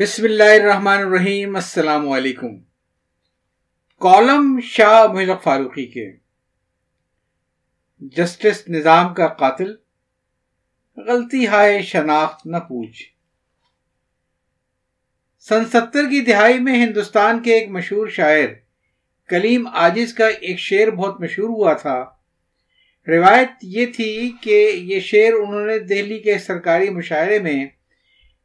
بسم اللہ الرحمن الرحیم، السلام علیکم۔ کالم شاہ محلق فاروقی کے۔ جسٹس نظام کا قاتل۔ غلطی ہائے شناخت نہ پوچھ۔ سن ستر کی دہائی میں ہندوستان کے ایک مشہور شاعر، کلیم آجز کا ایک شعر بہت مشہور ہوا تھا۔ روایت یہ تھی کہ یہ شعر انہوں نے دہلی کے سرکاری مشاعرے میں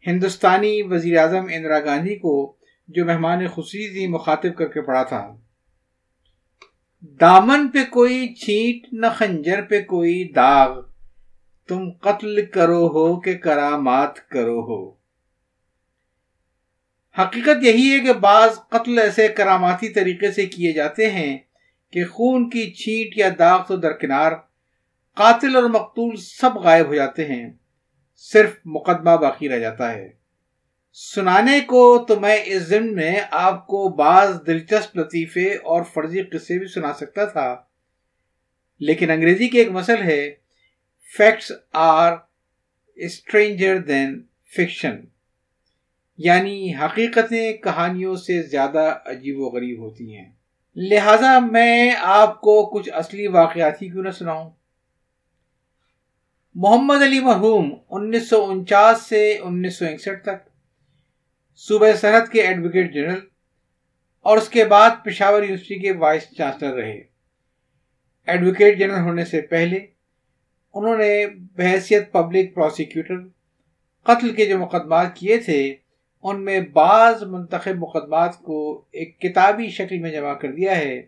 ہندوستانی وزیر اعظم اندرا گاندھی کو جو مہمان خصوصی مخاطب کر کے پڑھا تھا۔ دامن پہ کوئی چھینٹ نہ خنجر پہ کوئی داغ۔ تم قتل کرو ہو کہ کرامات کرو ہو۔ حقیقت یہی ہے کہ بعض قتل ایسے کراماتی طریقے سے کیے جاتے ہیں کہ خون کی چھینٹ یا داغ تو درکنار قاتل اور مقتول سب غائب ہو جاتے ہیں۔ صرف مقدمہ باقی رہ جاتا ہے۔ سنانے کو تو میں اس ضمن میں آپ کو بعض دلچسپ لطیفے اور فرضی قصے بھی سنا سکتا تھا۔ لیکن انگریزی کی ایک مسل ہے facts are stranger than fiction یعنی حقیقتیں کہانیوں سے زیادہ عجیب و غریب ہوتی ہیں۔ لہذا میں آپ کو کچھ اصلی واقعات ہی کیوں نہ سناؤں۔ محمد علی مرحوم انیس سو انچاس سے انیس سو اکسٹھ تک، صوبہ سرحد کے ایڈوکیٹ جنرل اور اس کے بعد پشاور یونیورسٹی کے وائس چانسلر رہے۔ ایڈوکیٹ جنرل ہونے سے پہلے انہوں نے بحیثیت پبلک پروسیکیوٹر قتل کے جو مقدمات کیے تھے، ان میں بعض منتخب مقدمات کو ایک کتابی شکل میں جمع کر دیا ہے،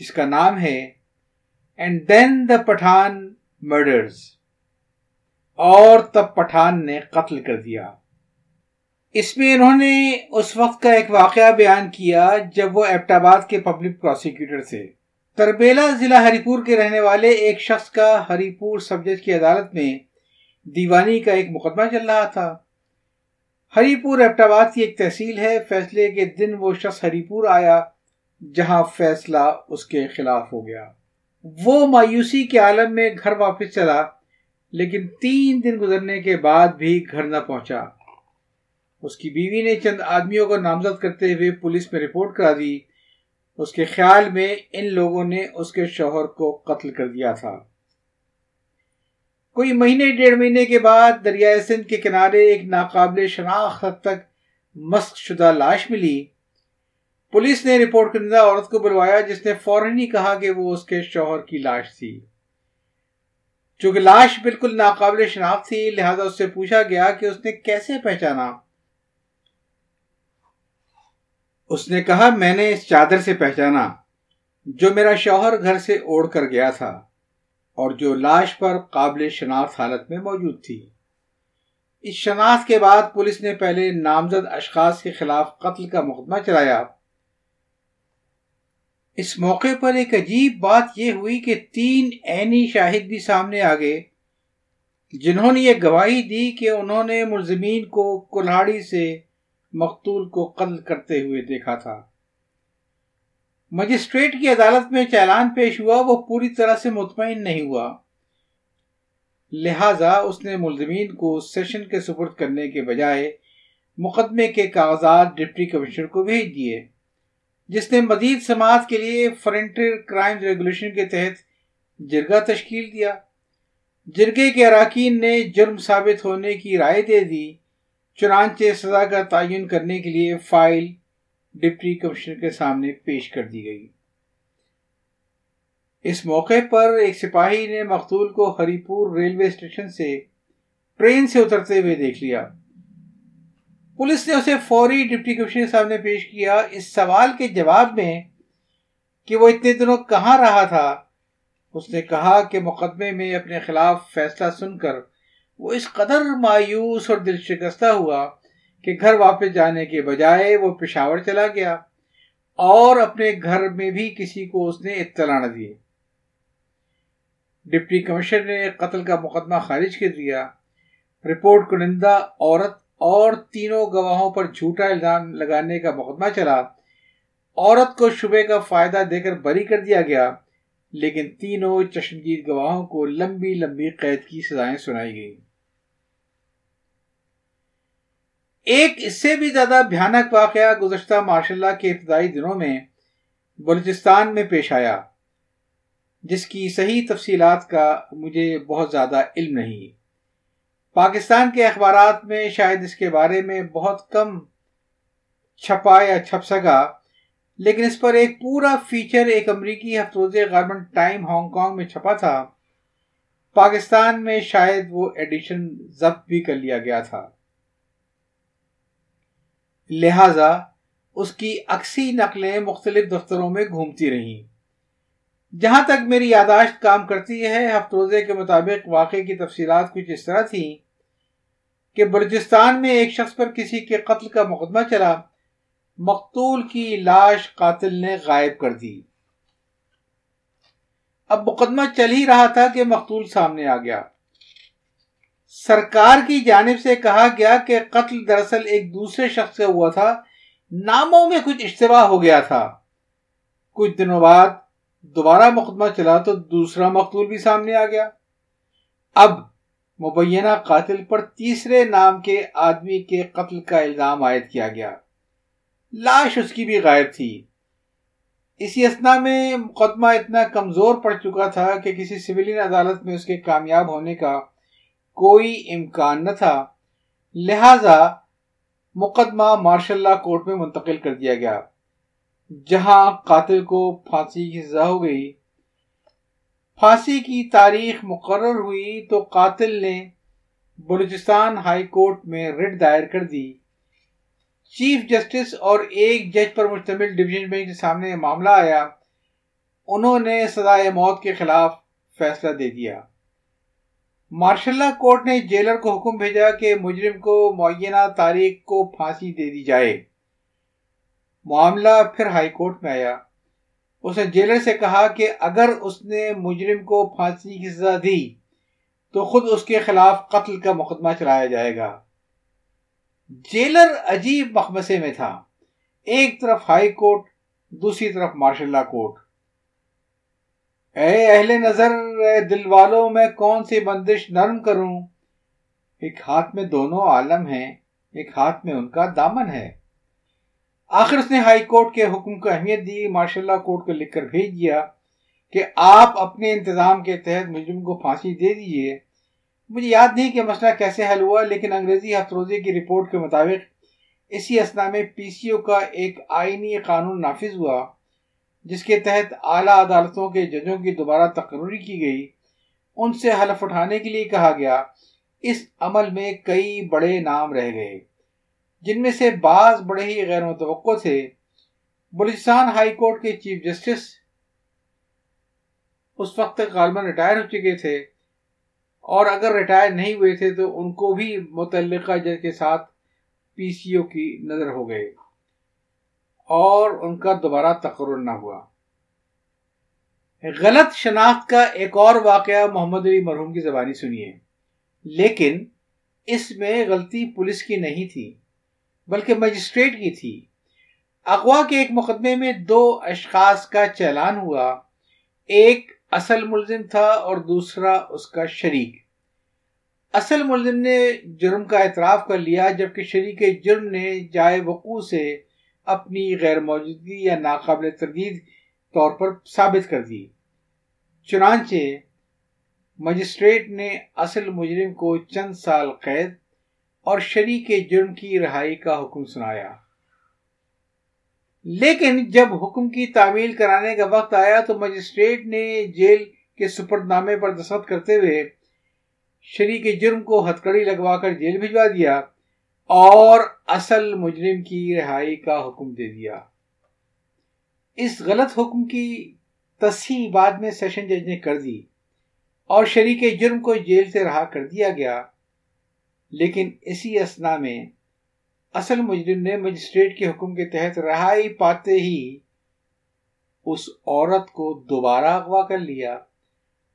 جس کا نام ہے and then the Pathan murders اور تب پٹھان نے قتل کر دیا۔ اس میں انہوں نے اس وقت کا ایک واقعہ بیان کیا جب وہ ایبٹ آباد کے پبلک پروسیکیوٹر تھے۔ تربیلا ضلع ہری پور کے رہنے والے ایک شخص کا ہری پور سب جج کی عدالت میں دیوانی کا ایک مقدمہ چل رہا تھا۔ ہری پور ایبٹ آباد کی ایک تحصیل ہے۔ فیصلے کے دن وہ شخص ہری پور آیا جہاں فیصلہ اس کے خلاف ہو گیا۔ وہ مایوسی کے عالم میں گھر واپس چلا، لیکن تین دن گزرنے کے بعد بھی گھر نہ پہنچا۔ اس کی بیوی نے چند آدمیوں کو نامزد کرتے ہوئے پولیس میں رپورٹ کرا دی۔ اس کے خیال میں ان لوگوں نے اس کے شوہر کو قتل کر دیا تھا۔ کوئی مہینے، ڈیڑھ مہینے کے بعد دریائے سندھ کے کنارے ایک ناقابل شناخت تک مسک شدہ لاش ملی۔ پولیس نے رپورٹ کنندہ عورت کو بلوایا جس نے فوراً ہی کہا کہ وہ اس کے شوہر کی لاش تھی۔ چونکہ لاش بالکل ناقابل شناخت تھی، لہذا اس سے پوچھا گیا کہ اس نے کیسے پہچانا۔ اس نے کہا، میں نے اس چادر سے پہچانا، جو میرا شوہر گھر سے اوڑ کر گیا تھا، اور جو لاش پر قابل شناخت حالت میں موجود تھی۔ اس شناخت کے بعد پولیس نے پہلے نامزد اشخاص کے خلاف قتل کا مقدمہ چلایا۔ اس موقع پر ایک عجیب بات یہ ہوئی کہ تین عینی شاہد بھی سامنے آ گئے، جنہوں نے یہ گواہی دی کہ انہوں نے ملزمین کو کلہاڑی سے مقتول کو قتل کرتے ہوئے دیکھا تھا۔ مجسٹریٹ کی عدالت میں چالان پیش ہوا، وہ پوری طرح سے مطمئن نہیں ہوا۔ لہذا اس نے ملزمین کو سیشن کے سپرد کرنے کے بجائے مقدمے کے کاغذات ڈپٹی کمشنر کو بھیج دیے۔ جس نے مزید سماعت کے لیے فرنٹر کرائم ریگولیشن کے تحت جرگہ تشکیل دیا۔ جرگے کے اراکین نے جرم ثابت ہونے کی رائے دے دی، چنانچہ سزا کا تعین کرنے کے لیے فائل ڈپٹی کمشنر کے سامنے پیش کر دی گئی۔ اس موقع پر ایک سپاہی نے مقتول کو ہری پور ریلوے اسٹیشن سے ٹرین سے اترتے ہوئے دیکھ لیا۔ پولیس نے اسے فوری ڈپٹی کمشنر کے سامنے پیش کیا اس سوال کے جواب میں کہ وہ اتنے دنوں کہاں رہا تھا؟ اس نے کہا کہ مقدمے میں اپنے خلاف فیصلہ سن کر وہ اس قدر مایوس اور دل شکستہ ہوا کہ گھر واپس جانے کے بجائے وہ پشاور چلا گیا اور اپنے گھر میں بھی کسی کو اس نے اطلاع نہ دیے ڈپٹی کمشنر نے قتل کا مقدمہ خارج کر دیا۔ رپورٹ کنندہ عورت اور تینوں گواہوں پر جھوٹا الزام لگانے کا مقدمہ چلا۔ عورت کو شبے کا فائدہ دے کر بری کر دیا گیا، لیکن تینوں چشمگیر گواہوں کو لمبی لمبی قید کی سزائیں سنائی گئی ایک اس سے بھی زیادہ بھیانک واقعہ گزشتہ ماشاء اللہ کے ابتدائی دنوں میں بلوچستان میں پیش آیا، جس کی صحیح تفصیلات کا مجھے بہت زیادہ علم نہیں۔ پاکستان کے اخبارات میں شاید اس کے بارے میں بہت کم چھپا یا چھپ سکا، لیکن اس پر ایک پورا فیچر ایک امریکی ہفتوز گارمنٹ ٹائم ہانگ کانگ میں چھپا تھا۔ پاکستان میں شاید وہ ایڈیشن ضبط بھی کر لیا گیا تھا۔ لہذا اس کی اکسی نقلیں مختلف دفتروں میں گھومتی رہیں۔ جہاں تک میری یاداشت کام کرتی ہے ہفتوزے کے مطابق واقعے کی تفصیلات کچھ اس طرح تھی کہ بلوچستان میں ایک شخص پر کسی کے قتل کا مقدمہ چلا، مقتول کی لاش قاتل نے غائب کر دی۔ اب مقدمہ چل ہی رہا تھا کہ مقتول سامنے آ گیا۔ سرکار کی جانب سے کہا گیا کہ قتل دراصل ایک دوسرے شخص کا ہوا تھا، ناموں میں کچھ اشتباہ ہو گیا تھا۔ کچھ دنوں بعد دوبارہ مقدمہ چلا تو دوسرا مقتول بھی سامنے آ گیا۔ اب مبینہ قاتل پر تیسرے نام کے آدمی کے قتل کا الزام عائد کیا گیا۔ لاش اس کی بھی غائب تھی۔ اسی اسنا میں مقدمہ اتنا کمزور پڑ چکا تھا کہ کسی سویلین عدالت میں اس کے کامیاب ہونے کا کوئی امکان نہ تھا۔ لہذا مقدمہ مارشل اللہ کورٹ میں منتقل کر دیا گیا، جہاں قاتل کو پھانسی کی سزا ہو گئی۔ پھانسی کی تاریخ مقرر ہوئی تو قاتل نے بلوچستان ہائی کورٹ میں رٹ دائر کر دی۔ چیف جسٹس اور ایک جج پر مشتمل ڈویژن بینچ کے سامنے معاملہ آیا۔ انہوں نے سزائے موت کے خلاف فیصلہ دے دیا۔ مارشل کورٹ نے جیلر کو حکم بھیجا کہ مجرم کو معینہ تاریخ کو پھانسی دے دی جائے۔ معاملہ پھر ہائی کورٹ میں آیا۔ اس نے جیلر سے کہا کہ اگر اس نے مجرم کو پھانسی کی سزا دی، تو خود اس کے خلاف قتل کا مقدمہ چلایا جائے گا۔ جیلر عجیب مخمسے میں تھا۔ ایک طرف ہائی کورٹ، دوسری طرف مارشل اللہ کورٹ۔ اے اہل نظر دل والوں، میں کون سی بندش نرم کروں؟ ایک ہاتھ میں دونوں عالم ہیں، ایک ہاتھ میں ان کا دامن ہے۔ آخر اس نے ہائی کورٹ کے حکم کو اہمیت دی، مارشل اللہ کورٹ کو لکھ کر بھیج دیا کہ آپ اپنے انتظام کے تحت مجرم کو پھانسی دے دیجیے۔ مجھے یاد نہیں کہ مسئلہ کیسے حل ہوا، لیکن انگریزی ہفتروزی کی رپورٹ کے مطابق اسی اسنا میں پی سی او کا ایک آئینی قانون نافذ ہوا، جس کے تحت اعلیٰ عدالتوں کے ججوں کی دوبارہ تقرری کی گئی۔ ان سے حلف اٹھانے کے لیے کہا گیا۔ اس عمل میں کئی بڑے نام رہ گئے۔ جن میں سے بعض بڑے ہی غیر متوقع تھے، بلوچستان ہائی کورٹ کے چیف جسٹس اس وقت تک غالباً ریٹائر ہو چکے تھے، اور اگر ریٹائر نہیں ہوئے تھے تو ان کو بھی متعلقہ جج کے ساتھ پی سی او کی نظر ہو گئے اور ان کا دوبارہ تقرر نہ ہوا۔ غلط شناخت کا ایک اور واقعہ محمد علی مرحوم کی زبانی سنیے، لیکن اس میں غلطی پولیس کی نہیں تھی۔ بلکہ مجسٹریٹ کی تھی۔ اغوا کے ایک مقدمے میں دو اشخاص کا چلان ہوا۔ ایک اصل ملزم تھا اور دوسرا اس کا شریک۔ اصل ملزم نے جرم کا اعتراف کر لیا، جبکہ شریک جرم نے جائے وقوع سے اپنی غیر موجودگی یا ناقابل تردید طور پر ثابت کر دی۔ چنانچہ مجسٹریٹ نے اصل مجرم کو چند سال قید اور شریک جرم کی رہائی کا حکم سنایا۔ لیکن جب حکم کی تعمیل کرانے کا وقت آیا تو مجسٹریٹ نے جیل کے سپرد نامے پر دستخط کرتے ہوئے شریک جرم کو ہتکڑی لگوا کر جیل بھجوا دیا اور اصل مجرم کی رہائی کا حکم دے دیا۔ اس غلط حکم کی تصحیح بعد میں سیشن جج نے کر دی اور شریک جرم کو جیل سے رہا کر دیا گیا۔ لیکن اسی اسنا میں اصل مجرم نے مجسٹریٹ کے حکم کے تحت رہائی پاتے ہی اس عورت کو دوبارہ اغوا کر لیا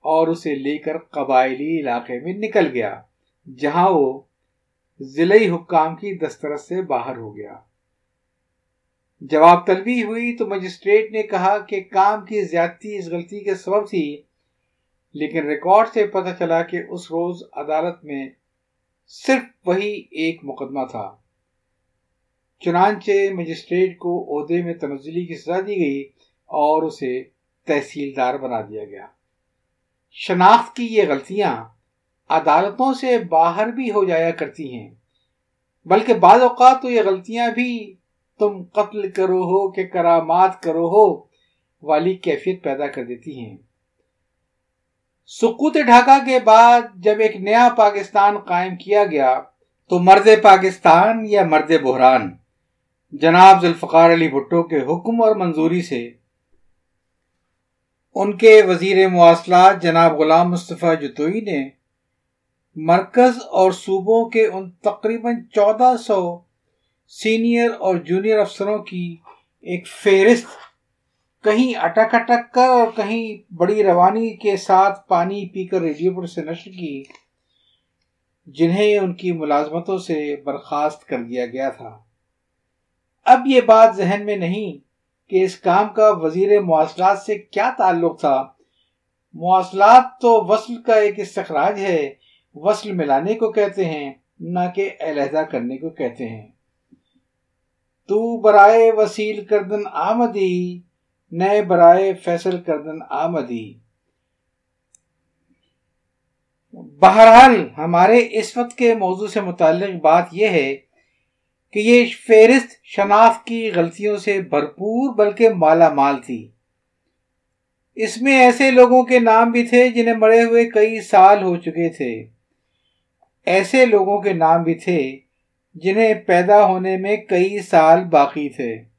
اور اسے لے کر قبائلی علاقے میں نکل گیا، جہاں وہ ضلعی حکام کی دسترس سے باہر ہو گیا۔ جواب طلبی ہوئی تو مجسٹریٹ نے کہا کہ کام کی زیادتی اس غلطی کے سبب تھی، لیکن ریکارڈ سے پتہ چلا کہ اس روز عدالت میں صرف وہی ایک مقدمہ تھا۔ چنانچہ مجسٹریٹ کو عہدے میں تنزلی کی سزا دی گئی اور اسے تحصیلدار بنا دیا گیا۔ شناخت کی یہ غلطیاں عدالتوں سے باہر بھی ہو جایا کرتی ہیں، بلکہ بعض اوقات تو یہ غلطیاں بھی تم قتل کرو ہو کہ کرامات کرو ہو والی کیفیت پیدا کر دیتی ہیں۔ سکوت ڈھاکہ کے بعد جب ایک نیا پاکستان قائم کیا گیا تو مرد پاکستان یا مرد بحران؟ جناب ذوالفقار علی بھٹو کے حکم اور منظوری سے ان کے وزیر مواصلات جناب غلام مصطفیٰ جتوئی نے مرکز اور صوبوں کے ان تقریباً چودہ سو سینئر اور جونیئر افسروں کی ایک فہرست کہیں اٹک اٹک کر اور کہیں بڑی روانی کے ساتھ پانی پی کر ریڈیو پر سے نشر کی، جنہیں ان کی ملازمتوں سے برخاست کر دیا گیا تھا۔ اب یہ بات ذہن میں نہیں کہ اس کام کا وزیر مواصلات سے کیا تعلق تھا۔ مواصلات تو وصل کا ایک استخراج ہے، وصل ملانے کو کہتے ہیں، نہ کہ علیحدہ کرنے کو کہتے ہیں۔ تو برائے وسیل کردن آمدی نئے برائے فیصل کردن آمدی۔ بہرحال، ہمارے اس وقت کے موضوع سے متعلق بات یہ ہے کہ یہ فہرست شناخت کی غلطیوں سے بھرپور بلکہ مالا مال تھی۔ اس میں ایسے لوگوں کے نام بھی تھے جنہیں مرے ہوئے کئی سال ہو چکے تھے۔ ایسے لوگوں کے نام بھی تھے جنہیں پیدا ہونے میں کئی سال باقی تھے۔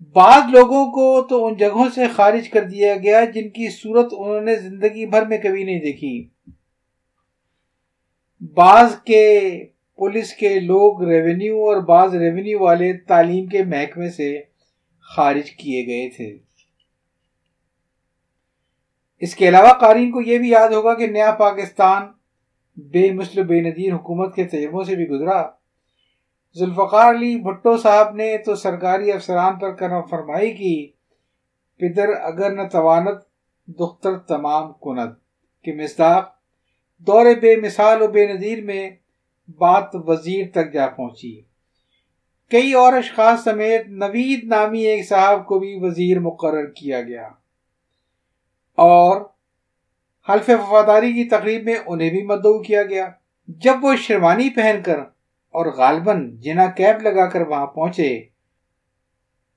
بعض لوگوں کو تو ان جگہوں سے خارج کر دیا گیا جن کی صورت انہوں نے زندگی بھر میں کبھی نہیں دیکھی۔ بعض کے پولیس کے لوگ ریونیو اور بعض ریونیو والے تعلیم کے محکمے سے خارج کیے گئے تھے۔ اس کے علاوہ قارئین کو یہ بھی یاد ہوگا کہ نیا پاکستان بے مسل بے نظیر حکومت کے تجربوں سے بھی گزرا۔ ذوالفقار علی بھٹو صاحب نے تو سرکاری افسران پر کرم فرمائی کی پدر اگر نہ توانت، دختر تمام کنت کہ مصداق، دور بے مثال و بے نظیر میں بات وزیر تک جا پہنچی۔ کئی اور اشخاص سمیت نوید نامی ایک صاحب کو بھی وزیر مقرر کیا گیا۔ اور حلف وفاداری کی تقریب میں انہیں بھی مدعو کیا گیا۔ جب وہ شیروانی پہن کر اور غالباً جنا کیب لگا کر وہاں پہنچے،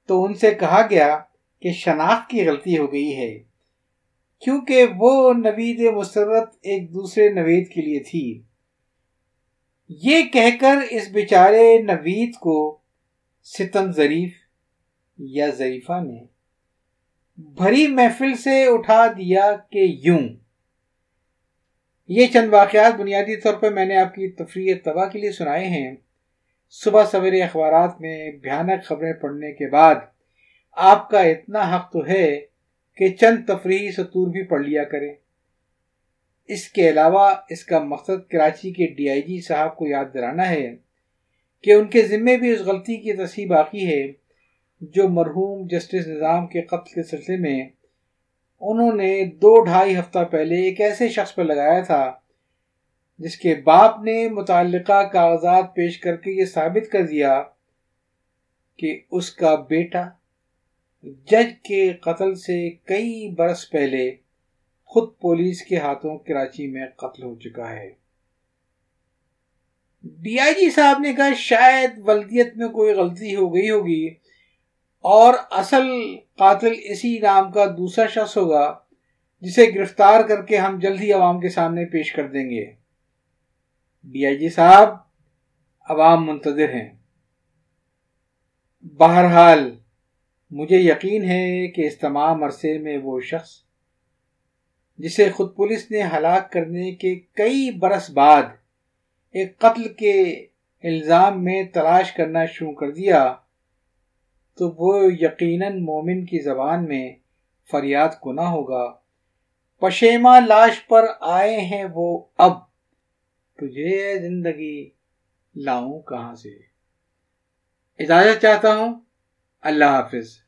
تو ان سے کہا گیا کہ شناخت کی غلطی ہو گئی ہے، کیونکہ وہ نوید مسرت ایک دوسرے نوید کے لیے تھی۔ یہ کہہ کر اس بیچارے نوید کو ستم ظریف یا ظریفہ نے بھری محفل سے اٹھا دیا کہ یوں۔ یہ چند واقعات بنیادی طور پر میں نے آپ کی تفریح تباہ کے لیے سنائے ہیں۔ صبح سویرے اخبارات میں بھیانک خبریں پڑھنے کے بعد آپ کا اتنا حق تو ہے کہ چند تفریحی سطور بھی پڑھ لیا کریں۔ اس کے علاوہ اس کا مقصد کراچی کے ڈی آئی جی صاحب کو یاد دلانا ہے کہ ان کے ذمے بھی اس غلطی کی تصحیح باقی ہے جو مرحوم جسٹس نظام کے قتل کے سلسلے میں انہوں نے دو ڈھائی ہفتہ پہلے ایک ایسے شخص پر لگایا تھا جس کے باپ نے متعلقہ کاغذات پیش کر کے یہ ثابت کر دیا کہ اس کا بیٹا جج کے قتل سے کئی برس پہلے خود پولیس کے ہاتھوں کراچی میں قتل ہو چکا ہے۔ ڈی آئی جی صاحب نے کہا شاید ولدیت میں کوئی غلطی ہو گئی ہوگی۔ اور اصل قاتل اسی نام کا دوسرا شخص ہوگا جسے گرفتار کر کے ہم جلد ہی عوام کے سامنے پیش کر دیں گے۔ ڈی آئی جی صاحب، عوام منتظر ہیں۔ بہرحال، مجھے یقین ہے کہ اس تمام عرصے میں وہ شخص جسے خود پولیس نے ہلاک کرنے کے کئی برس بعد ایک قتل کے الزام میں تلاش کرنا شروع کر دیا تو وہ یقیناً مومن کی زبان میں فریاد کو نہ ہوگا۔ پشیما لاش پر آئے ہیں وہ اب۔ تجھے زندگی لاؤں کہاں سے؟ اجازت چاہتا ہوں۔ اللہ حافظ۔